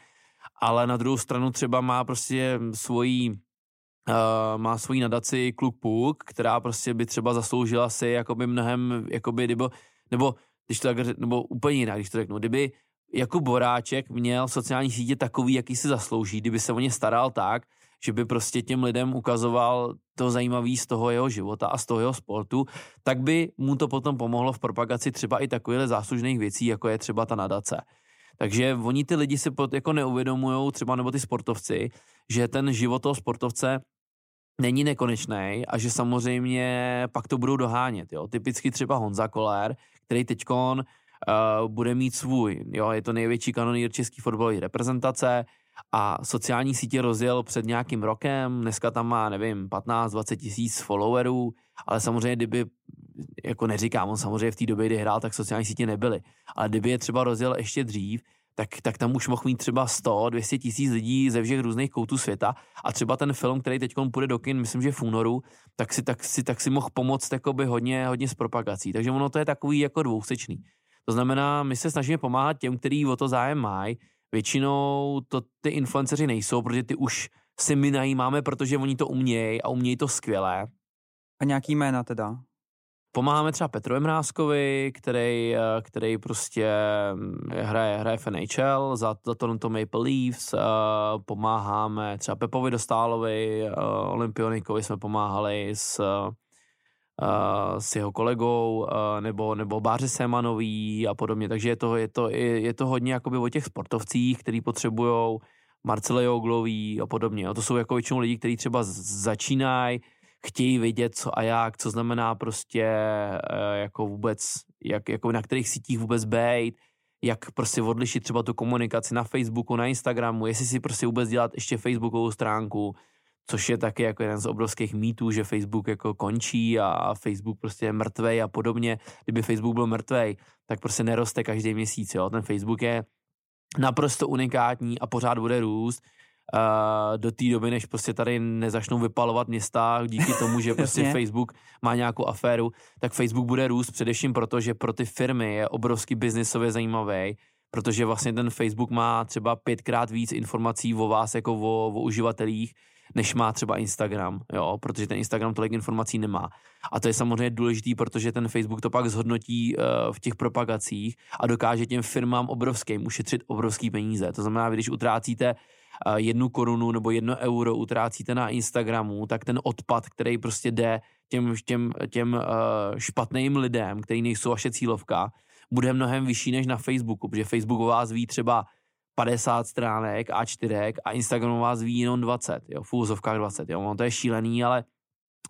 ale na druhou stranu třeba má prostě svoji uh, má svoji nadaci Kluk Puk, která prostě by třeba zasloužila si jakoby mnohem, jakoby, nebo, nebo když to tak, nebo úplně jinak, když to řeknu, kdyby jako Boráček měl sociální sítě takový, jaký si zaslouží, kdyby se o ně staral tak, že by prostě těm lidem ukazoval to zajímavé z toho jeho života a z toho jeho sportu, tak by mu to potom pomohlo v propagaci třeba i takovýchhle záslužných věcí, jako je třeba ta nadace. Takže oni ty lidi si pod, jako neuvědomují, třeba nebo ty sportovci, že ten život toho sportovce není nekonečný a že samozřejmě pak to budou dohánět. Jo. Typicky třeba Honza Koller, který teďkon uh, bude mít svůj, jo, je to největší kanonýr český fotbalové reprezentace a sociální sítě rozjel před nějakým rokem, dneska tam má, nevím, 15-20 tisíc followerů, ale samozřejmě, kdyby, jako neříkám, on samozřejmě v té době, kdy hrál, tak sociální sítě nebyly, ale kdyby je třeba rozjel ještě dřív, tak, tak tam už mohl mít třeba 100, 200 tisíc lidí ze všech různých koutů světa a třeba ten film, který teď půjde do kin, myslím, že v únoru, tak si, tak si, tak si mohl pomoct jakoby hodně, hodně s propagací. Takže ono to je takový jako dvousečný. To znamená, my se snažíme pomáhat těm, kteří o to zájem mají. Většinou to ty influenceři nejsou, protože ty už si my najímáme, protože oni to umějí a umějí to skvěle. A nějaký jména teda? Pomáháme třeba Petru Emrázkovi, který, eh, který prostě mm, hraje, hraje v NHL za, za Toronto Maple Leafs. Eh, pomáháme třeba Pepovi Dostálovi, eh, Olympionikovi jsme pomáhali s s jeho kolegou, nebo, nebo Báře Semanový a podobně, takže je to, je to, je, to hodně jakoby o těch sportovcích, který potřebují Marcele Joglový a podobně. Jo. To jsou jako většinou lidi, kteří třeba začínají, chtějí vědět, co a jak, co znamená prostě uh, jako vůbec, jak, jako na kterých sítích vůbec být, jak prostě odlišit třeba tu komunikaci na Facebooku, na Instagramu, jestli si prostě vůbec dělat ještě Facebookovou stránku, což je taky jako jeden z obrovských mýtů, že Facebook jako končí a Facebook prostě je mrtvej a podobně. Kdyby Facebook byl mrtvej, tak prostě neroste každý měsíc, jo. Ten Facebook je naprosto unikátní a pořád bude růst do té doby, než prostě tady nezačnou vypalovat města díky tomu, že [laughs] prostě Facebook má nějakou aféru, tak Facebook bude růst především proto, že pro ty firmy je obrovský biznisově zajímavý, protože vlastně ten Facebook má třeba pětkrát víc informací o vás jako o, o uživatelích, než má třeba Instagram, jo, protože ten Instagram tolik informací nemá. A to je samozřejmě důležitý, protože ten Facebook to pak zhodnotí uh, v těch propagacích a dokáže těm firmám obrovským ušetřit obrovský peníze. To znamená, když utrácíte jednu korunu nebo jedno euro utrácíte na Instagramu, tak ten odpad, který prostě jde těm, těm, těm uh, špatným lidem, který nejsou vaše cílovka, bude mnohem vyšší než na Facebooku, protože Facebook o vás ví třeba 50 stránek A4 a Instagram vás ví jenom 20, jo, v úzovkách 20, jo, ono to je šílený, ale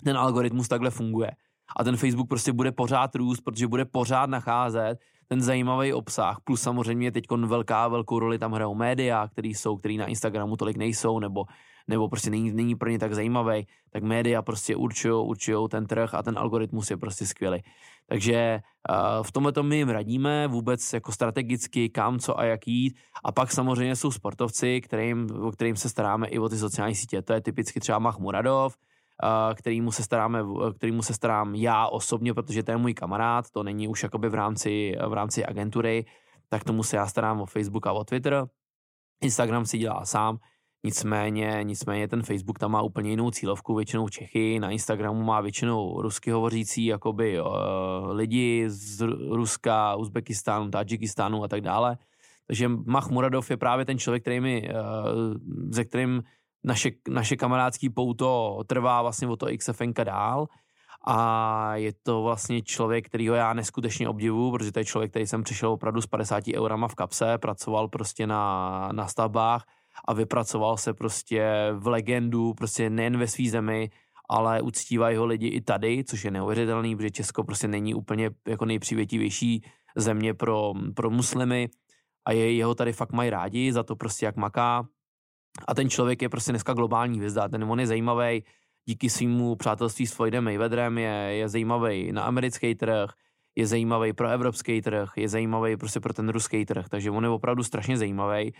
ten algoritmus takhle funguje. A ten Facebook prostě bude pořád růst, protože bude pořád nacházet ten zajímavý obsah, plus samozřejmě teď velká, velkou roli tam hrajou média, který jsou, který na Instagramu tolik nejsou, nebo, nebo prostě není, není pro ně tak zajímavý, tak média prostě určují určují ten trh a ten algoritmus je prostě skvělý. Takže uh, v tomhle my jim radíme vůbec jako strategicky, kam, co a jak jít. A pak samozřejmě jsou sportovci, kterým, o kterým se staráme i o ty sociální sítě. To je typicky třeba Mahmuradov, uh, kterýmu se staráme, kterýmu se starám já osobně, protože to je můj kamarád, to není už jakoby v rámci, v rámci agentury, tak tomu se já starám o Facebook a o Twitter. Instagram si dělá sám, Nicméně, nicméně ten Facebook tam má úplně jinou cílovku, většinou Čechy, na Instagramu má většinou rusky hovořící jakoby uh, lidi z Ruska, Uzbekistánu, Tadžikistánu a tak dále. Takže Mach Muradov je právě ten člověk, který mi, uh, ze kterým naše, naše kamarádský pouto trvá vlastně o to XFN dál a je to vlastně člověk, kterýho já neskutečně obdivu, protože to je člověk, který jsem přišel opravdu s 50 eurama v kapse, pracoval prostě na, na stavbách, a vypracoval se prostě v legendu, prostě nejen ve své zemi, ale uctívají ho lidi i tady, což je neuvěřitelný, protože Česko prostě není úplně jako nejpřívětivější země pro, pro muslimy a je, jeho tady fakt mají rádi za to prostě, jak maká. A ten člověk je prostě dneska globální hvězda, ten on je zajímavý, díky svýmu přátelství s Floydem Mayweatherem je, je zajímavý na americký trh, je zajímavý pro evropský trh, je zajímavý prostě pro ten ruský trh, takže on je opravdu strašně zajímavý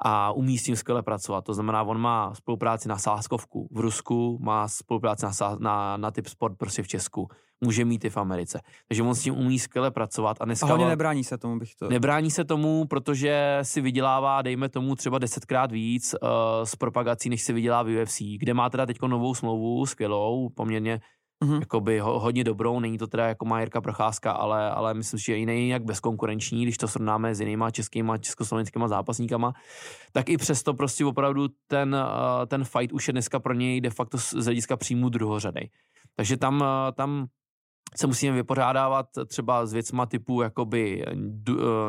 a umí s tím skvěle pracovat. To znamená, on má spolupráci na sáskovku v Rusku, má spolupráci na, na, na typ sport prostě v Česku, může mít i v Americe. Takže on s tím umí skvěle pracovat. A, dneska a hlavně nebrání se tomu, bych to... Nebrání se tomu, protože si vydělává, dejme tomu, třeba desetkrát víc uh, z propagací, než si vydělá v UFC, kde má teda teď novou smlouvu, skvělou, poměrně mm-hmm. jakoby ho, hodně dobrou, není to teda jako má Jirka Procházka, ale, ale myslím že i není jak bezkonkurenční, když to srovnáme s jinýma českýma, československýma zápasníkama, tak i přesto prostě opravdu ten, eh, ten fight už je dneska pro něj de facto z hlediska příjmu druhořadej. Takže tam, eh, tam se musíme vypořádávat třeba s věcma typu jakoby eh,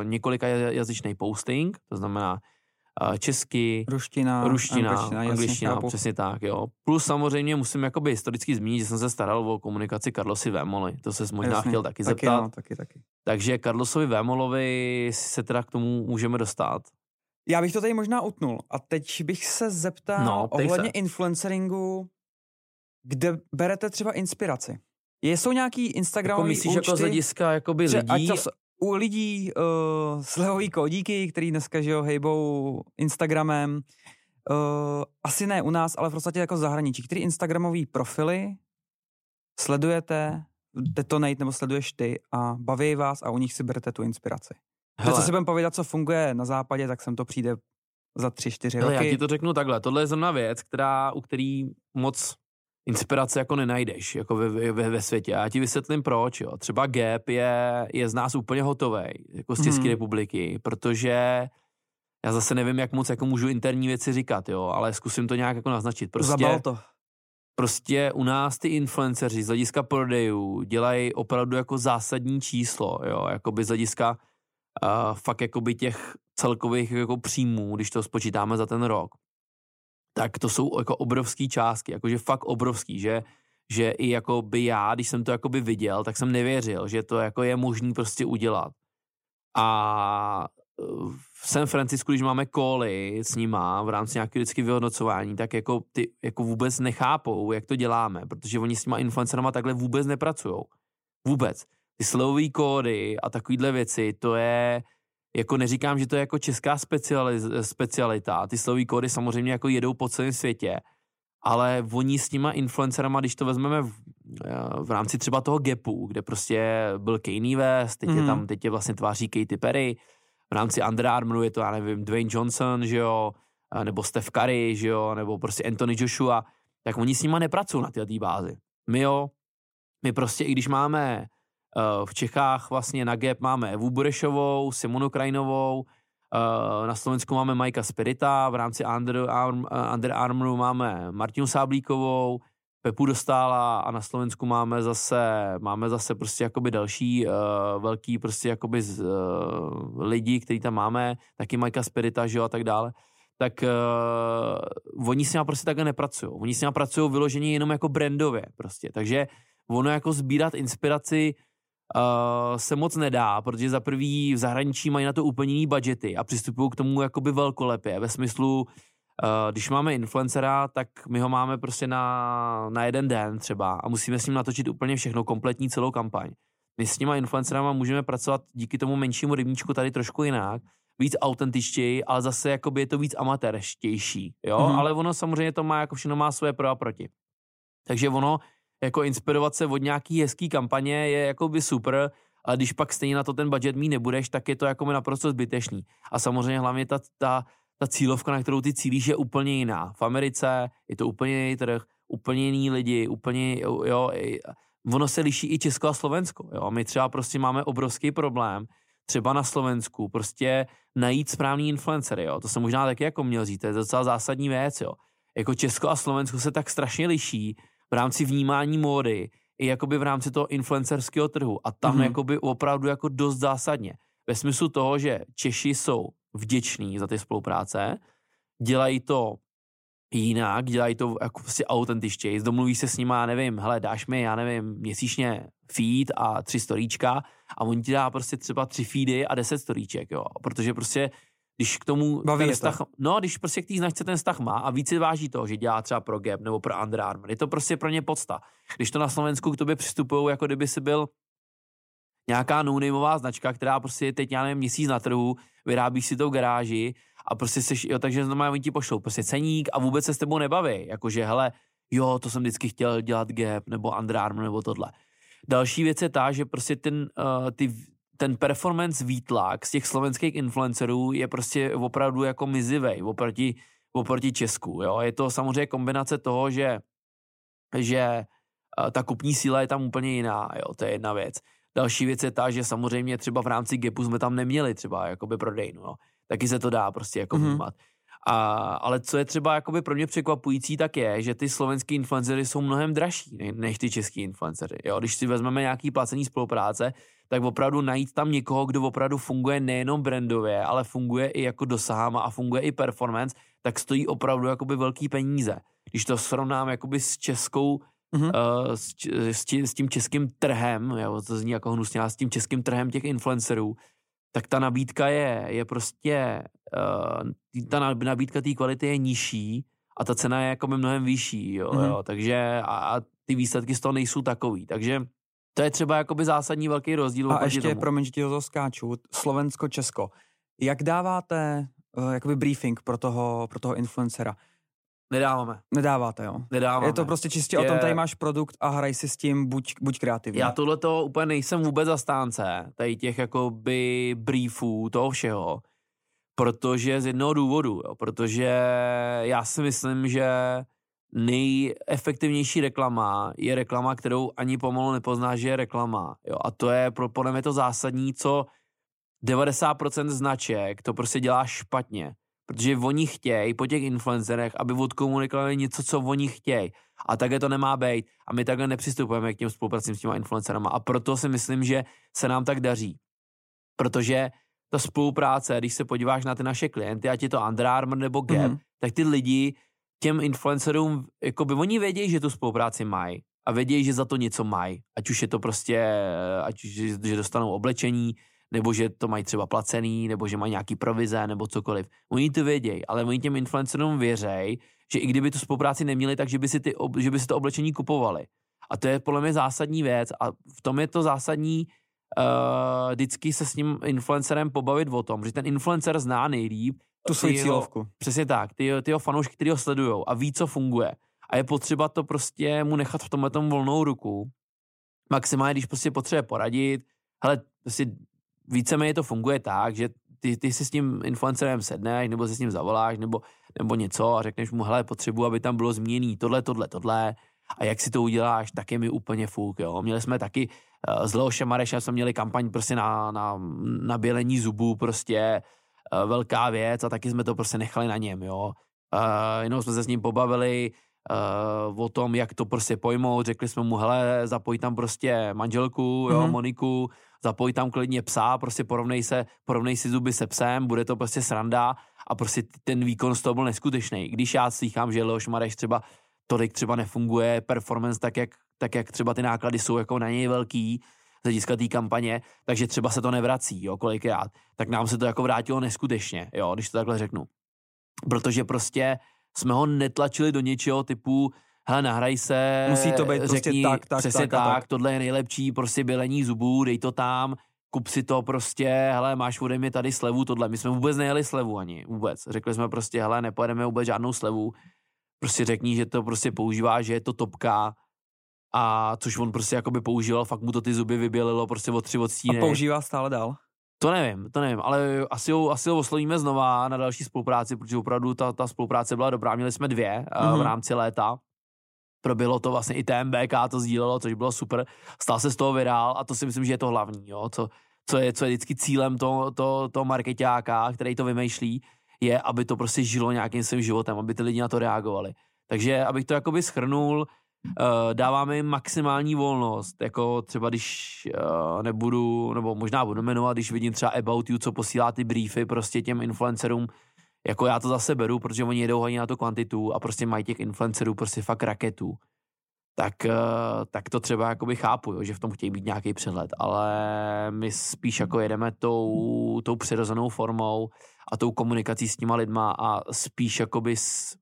několika jazyčný posting, to znamená česky, ruština, ruština angličtina, angličtina přesně tak, jo. Plus samozřejmě musím jakoby historicky zmínit, že jsem se staral o komunikaci Carlosi Vémoli, to se možná jasně, chtěl taky, taky zeptat. No, taky, taky. Takže Carlosovi Vémolovi se teda k tomu můžeme dostat. Já bych to tady možná utnul a teď bych se zeptal no, ohledně se. influenceringu, kde berete třeba inspiraci? Jsou nějaký Instagramový jako myslíš účty? jako z hlediska jakoby lidí? to, u lidí uh, slevový kódíky, který dneska že jo, hejbou Instagramem, uh, asi ne u nás, ale v podstatě jako zahraničí, který Instagramový profily sledujete, detonate nebo sleduješ ty a baví vás a u nich si berete tu inspiraci. Hele. co si budeme povědět, co funguje na západě, tak sem to přijde za tři, čtyři roky. já ti to řeknu takhle. Tohle je zrovna věc, která, u který moc inspirace jako nenajdeš jako ve, ve, ve světě. A já ti vysvětlím proč. Jo. Třeba Gap je, je z nás úplně hotový, jako z České hmm. republiky, protože já zase nevím, jak moc jako můžu interní věci říkat, jo, ale zkusím to nějak jako naznačit. Prostě, Zabal to. prostě u nás ty influenceři z hlediska prodejů dělají opravdu jako zásadní číslo, jo, jakoby z hlediska uh, fakt jakoby těch celkových jako příjmů, když to spočítáme za ten rok, tak to jsou jako obrovský částky, jakože fakt obrovský, že že i jako by já, když jsem to jako by viděl, tak jsem nevěřil, že to jako je možný prostě udělat. A v San Francisku, když máme koly s nima v rámci nějakého vždycky vyhodnocování, tak jako ty jako vůbec nechápou, jak to děláme, protože oni s těma influencerama takhle vůbec nepracují. Vůbec. Ty slovové kódy a takovýhle věci, to je, jako neříkám, že to je jako česká specialita. Ty slovové kódy samozřejmě jako jedou po celém světě, ale oni s těma influencerama, když to vezmeme v, v rámci třeba toho Gapu, kde prostě byl Kanye West, teď mm. je mhm. tam, teď je vlastně tváří Katy Perry, v rámci Under Armouru je to, já nevím, Dwayne Johnson, že jo, nebo Steph Curry, že jo, nebo prostě Anthony Joshua, tak oni s nima nepracují na této bázi. My jo, my prostě, i když máme v Čechách vlastně na Gap máme Evu Burešovou, Simonu Krajinovou, uh, na Slovensku máme Majka Spirita, v rámci Under, Arm, Under Armouru máme Martinu Sáblíkovou, Pepu dostála a na Slovensku máme zase, máme zase prostě jakoby další uh, velký prostě jakoby z, uh, lidi, který tam máme, taky Majka Spirita, že jo, a tak dále, tak uh, oni s nimi prostě takhle nepracují. Oni s nimi pracují vyloženě jenom jako brandově prostě. Takže ono jako sbírat inspiraci uh, se moc nedá, protože za prvý v zahraničí mají na to úplně jiný budgety a přistupují k tomu jakoby velkolepě, ve smyslu Uh, když máme influencera, tak my ho máme prostě na, na jeden den třeba a musíme s ním natočit úplně všechno, kompletní celou kampaň. My s těma influencerama můžeme pracovat díky tomu menšímu rybníčku tady trošku jinak, víc autentičtěji, ale zase jakoby je to víc amatérštější, jo, mm-hmm. ale ono samozřejmě to má jako všechno má svoje pro a proti. Takže ono, jako inspirovat se od nějaký hezký kampaně je jako by super, ale když pak stejně na to ten budget mít nebudeš, tak je to jako naprosto zbytečný. A samozřejmě hlavně ta, ta ta cílovka, na kterou ty cílíš, je úplně jiná. V Americe je to úplně jiný trh, úplně jiný lidi, úplně, jo, ono se liší i Česko a Slovensko, jo. My třeba prostě máme obrovský problém, třeba na Slovensku, prostě najít správný influencery, jo. To jsem možná taky jako měl říct, to je docela zásadní věc, jo. Jako Česko a Slovensko se tak strašně liší v rámci vnímání módy, i jakoby v rámci toho influencerského trhu. A tam mm-hmm. jakoby opravdu jako dost zásadně. Ve smyslu toho, že Češi jsou vděční za ty spolupráce, dělají to jinak, dělají to jako prostě autentičtěji, domluví se s nima, já nevím, hele, dáš mi, já nevím, měsíčně feed a tři storíčka a on ti dá prostě třeba tři feedy a deset storíček, jo, protože prostě když k tomu Baví ten vztah, no, když prostě k té značce ten vztah má a více váží toho, že dělá třeba pro Gap nebo pro Under Armour, je to prostě pro ně podsta. Když to na Slovensku k tobě přistupují, jako kdyby si byl nějaká no značka, která prostě je teď, já nevím, měsíc na trhu, vyrábíš si tou garáži a prostě seš, jo, takže znamená, oni ti pošlou prostě ceník a vůbec se s tebou nebaví, jakože hele, jo, to jsem vždycky chtěl dělat Gap nebo Under Armour nebo tohle. Další věc je ta, že prostě ten, uh, ty, ten performance výtlak z těch slovenských influencerů je prostě opravdu jako mizivej oproti, oproti Česku, jo. Je to samozřejmě kombinace toho, že, že uh, ta kupní síla je tam úplně jiná, jo, to je jedna věc. Další věc je ta, že samozřejmě třeba v rámci GEPu jsme tam neměli třeba jakoby prodejnu, no. Taky se to dá prostě jako mm-hmm. vnímat. A, ale co je třeba jakoby pro mě překvapující, tak je, že ty slovenský influencery jsou mnohem dražší než ty český influencery. Jo? Když si vezmeme nějaký placení spolupráce, tak opravdu najít tam někoho, kdo opravdu funguje nejenom brandově, ale funguje i jako dosahama a funguje i performance, tak stojí opravdu jakoby velký peníze. Když to srovnám jakoby s českou mm-hmm. uh, s, s, s tím českým trhem, jo, to zní jako hnusně, ale s tím českým trhem těch influencerů, tak ta nabídka je, je prostě, uh, ta nabídka té kvality je nižší a ta cena je jako by mnohem vyšší, jo, mm-hmm. jo takže a, a ty výsledky z toho nejsou takový, takže to je třeba jakoby zásadní velký rozdíl. A ještě, tomu. promiň, že ti to skáču, Slovensko, Česko. Jak dáváte uh, jakoby briefing pro toho, pro toho influencera? Nedáváme. Nedáváte, jo? Nedáváme. Je to prostě čistě je... o tom, tady máš produkt a hraj si s tím, buď, buď kreativní. Já tohle to úplně nejsem vůbec zastánce, tady těch jakoby briefů, toho všeho, protože z jednoho důvodu, jo, protože já si myslím, že nejefektivnější reklama je reklama, kterou ani pomalu nepozná, že je reklama. Jo? A to je pro, podle mě to zásadní, co 90% značek to prostě dělá špatně protože oni chtějí po těch influencerech, aby odkomunikovali něco, co oni chtějí. A takhle to nemá být. A my takhle nepřistupujeme k těm spolupracím s těma influencerama. A proto si myslím, že se nám tak daří. Protože ta spolupráce, když se podíváš na ty naše klienty, ať je to Under Armour nebo Gap, mm-hmm. tak ty lidi těm influencerům, jako by oni vědějí, že tu spolupráci mají a vědějí, že za to něco mají. Ať už je to prostě, ať už, že dostanou oblečení, nebo že to mají třeba placený, nebo že mají nějaký provize, nebo cokoliv. Oni to vědějí, ale oni těm influencerům věřejí, že i kdyby tu spolupráci neměli, tak že by si, ty, že by si to oblečení kupovali. A to je podle mě zásadní věc a v tom je to zásadní uh, vždycky se s tím influencerem pobavit o tom, že ten influencer zná nejlíp tu svoji cílovku. Přesně tak, ty, ty jeho fanoušky, který ho sledují a ví, co funguje. A je potřeba to prostě mu nechat v tomhle tom volnou ruku. Maximálně, když prostě potřebuje poradit, hele, prostě víceméně to funguje tak, že ty, ty si s tím influencerem sedneš, nebo si s ním zavoláš, nebo, nebo něco a řekneš mu, hele, potřebuji, aby tam bylo změný tohle, tohle, tohle. A jak si to uděláš, tak je mi úplně fuk, jo. Měli jsme taky uh, s Leošem Marešem jsme měli kampaň prostě na, na, na bělení zubů, prostě velká věc a taky jsme to prostě nechali na něm, jo. Uh, jenom jsme se s ním pobavili, uh, o tom, jak to prostě pojmout. Řekli jsme mu, hele, zapoj tam prostě manželku, jo, mm-hmm. Moniku, zapoj tam klidně psa, prostě porovnej se, porovnej si zuby se psem, bude to prostě sranda a prostě ten výkon z toho byl neskutečný. Když já slychám, že Leoš Mareš třeba tolik třeba nefunguje, performance tak jak, tak jak třeba ty náklady jsou jako na něj velký, z hlediska té kampaně, takže třeba se to nevrací, jo, kolikrát, tak nám se to jako vrátilo neskutečně, jo, když to takhle řeknu. Protože prostě jsme ho netlačili do něčeho typu, hele, nahraj se, Musí to být prostě řekni, prostě tak, tak, přesně tak, tak, tak, tohle je nejlepší, prostě bělení zubů, dej to tam, kup si to prostě, hele, máš ode mě tady slevu, tohle. My jsme vůbec nejeli slevu ani, vůbec. Řekli jsme prostě, hele, nepojedeme vůbec žádnou slevu, prostě řekni, že to prostě používá, že je to topka, a což on prostě jakoby používal, fakt mu to ty zuby vybělilo prostě od tři odstíny. A používá stále dál? To nevím, to nevím, ale asi ho, asi ho oslovíme znova na další spolupráci, protože opravdu ta, ta spolupráce byla dobrá. Měli jsme dvě mm-hmm. v rámci léta. Probilo to vlastně i TMBK, to sdílelo, což bylo super. Stal se z toho vyrál a to si myslím, že je to hlavní, jo, co, co, je, co je vždycky cílem toho to, to marketáka, který to vymýšlí, je, aby to prostě žilo nějakým svým životem, aby ty lidi na to reagovali. Takže abych to jakoby schrnul, uh, dáváme jim maximální volnost, jako třeba když uh, nebudu, nebo možná budu jmenovat, když vidím třeba About You, co posílá ty briefy prostě těm influencerům, jako já to zase beru, protože oni jedou hodně na to kvantitu a prostě mají těch influencerů prostě fakt raketů. Tak, uh, tak to třeba jakoby chápu, jo, že v tom chtějí být nějaký přehled, ale my spíš jako jedeme tou, tou přirozenou formou a tou komunikací s těma lidma a spíš jakoby s,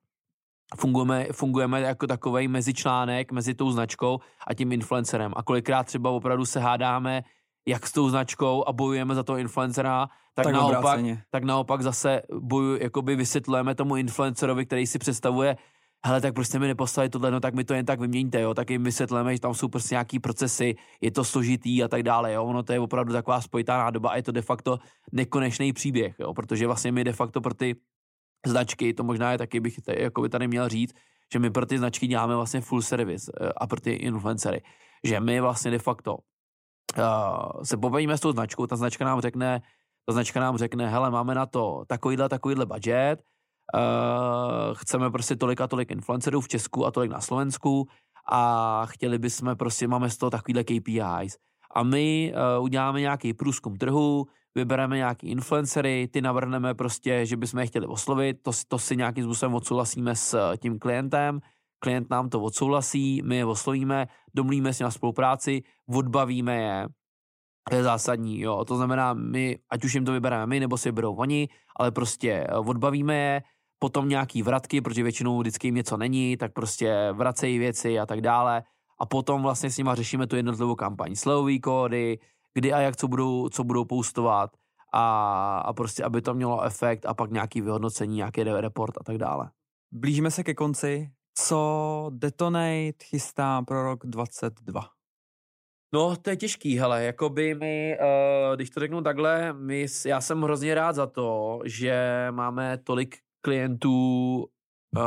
fungujeme, fungujeme jako takový mezičlánek mezi tou značkou a tím influencerem. A kolikrát třeba opravdu se hádáme, jak s tou značkou a bojujeme za toho influencera, tak, tak naopak, tak naopak zase boju, jakoby vysvětlujeme tomu influencerovi, který si představuje, hele, tak prostě mi neposlali tohle, no tak mi to jen tak vyměňte, jo, tak jim vysvětlíme, že tam jsou prostě nějaký procesy, je to složitý a tak dále, jo, ono to je opravdu taková spojitá nádoba a je to de facto nekonečný příběh, jo, protože vlastně my de facto pro ty značky, to možná je taky bych jako by tady měl říct, že my pro ty značky děláme vlastně full service eh, a pro ty influencery, že my vlastně de facto uh, se pobavíme s tou značkou, ta značka nám řekne, ta značka nám řekne, hele, máme na to takovýhle, takovýhle budget, uh, chceme prostě tolik a tolik influencerů v Česku a tolik na Slovensku a chtěli bychom prostě, máme z toho takovýhle KPIs. A my uh, uděláme nějaký průzkum trhu, vybereme nějaký influencery, ty navrhneme prostě, že bychom je chtěli oslovit, to, to si nějakým způsobem odsouhlasíme s eh, tím klientem, klient nám to odsouhlasí, my je oslovíme, domluvíme si na spolupráci, odbavíme je, to je zásadní, jo, to znamená, my, ať už jim to vybereme my, nebo si vyberou oni, ale prostě eh, odbavíme je, potom nějaký vratky, protože většinou vždycky jim něco není, tak prostě vracejí věci a tak dále. A potom vlastně s nima řešíme tu jednotlivou kampaň, slevový kódy, kdy a jak co budou, co budou postovat a, a prostě, aby to mělo efekt a pak nějaký vyhodnocení, nějaký report a tak dále. Blížíme se ke konci. Co Detonate chystá pro rok 22? No, to je těžký, hele, jakoby my, uh, když to řeknu takhle, my, já jsem hrozně rád za to, že máme tolik klientů, uh,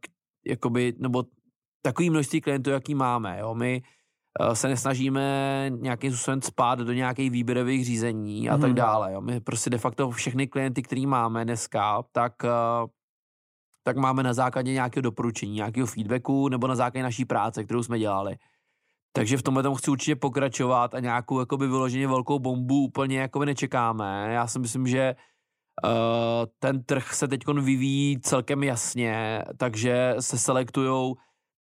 k, jakoby, nebo takový množství klientů, jaký máme, jo, my Eh, se nesnažíme nějakým způsobem spát do nějakých výběrových řízení a tak mhm. dále. Jo. My prostě de facto všechny klienty, který máme dneska, tak uh, tak máme na základě nějakého doporučení, nějakého feedbacku nebo na základě naší práce, kterou jsme dělali. Takže v tomhle tomu chci určitě pokračovat a nějakou jakoby vyloženě velkou bombu úplně jakoby nečekáme. Já si myslím, že uh, ten trh se teď vyvíjí celkem jasně, takže se selektujou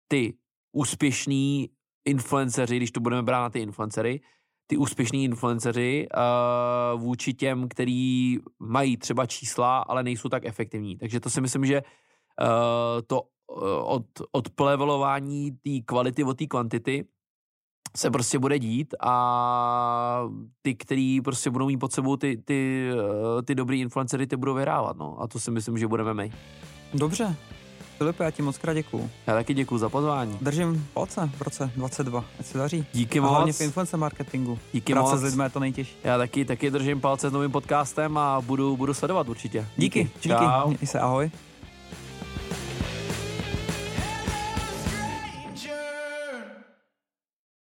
ty úspěšní influenceři, když to budeme brát na ty influencery, ty úspěšní influenceři uh, vůči těm, který mají třeba čísla, ale nejsou tak efektivní. Takže to si myslím, že uh, to uh, od, odplevelování té kvality od té kvantity se prostě bude dít a ty, který prostě budou mít pod sebou ty, ty, ty dobrý influencery, ty budou vyhrávat, no. A to si myslím, že budeme my. Dobře, Filipe, já ti moc krát děkuju. Já taky děkuju za pozvání. Držím palce v roce 22, ať se daří. Díky a moc. hlavně v influencer marketingu. Díky Práce moc. s lidmi je to nejtěžší. Já taky, taky držím palce s novým podcastem a budu, budu sledovat určitě. Díky, díky. Čau. díky. se, ahoj.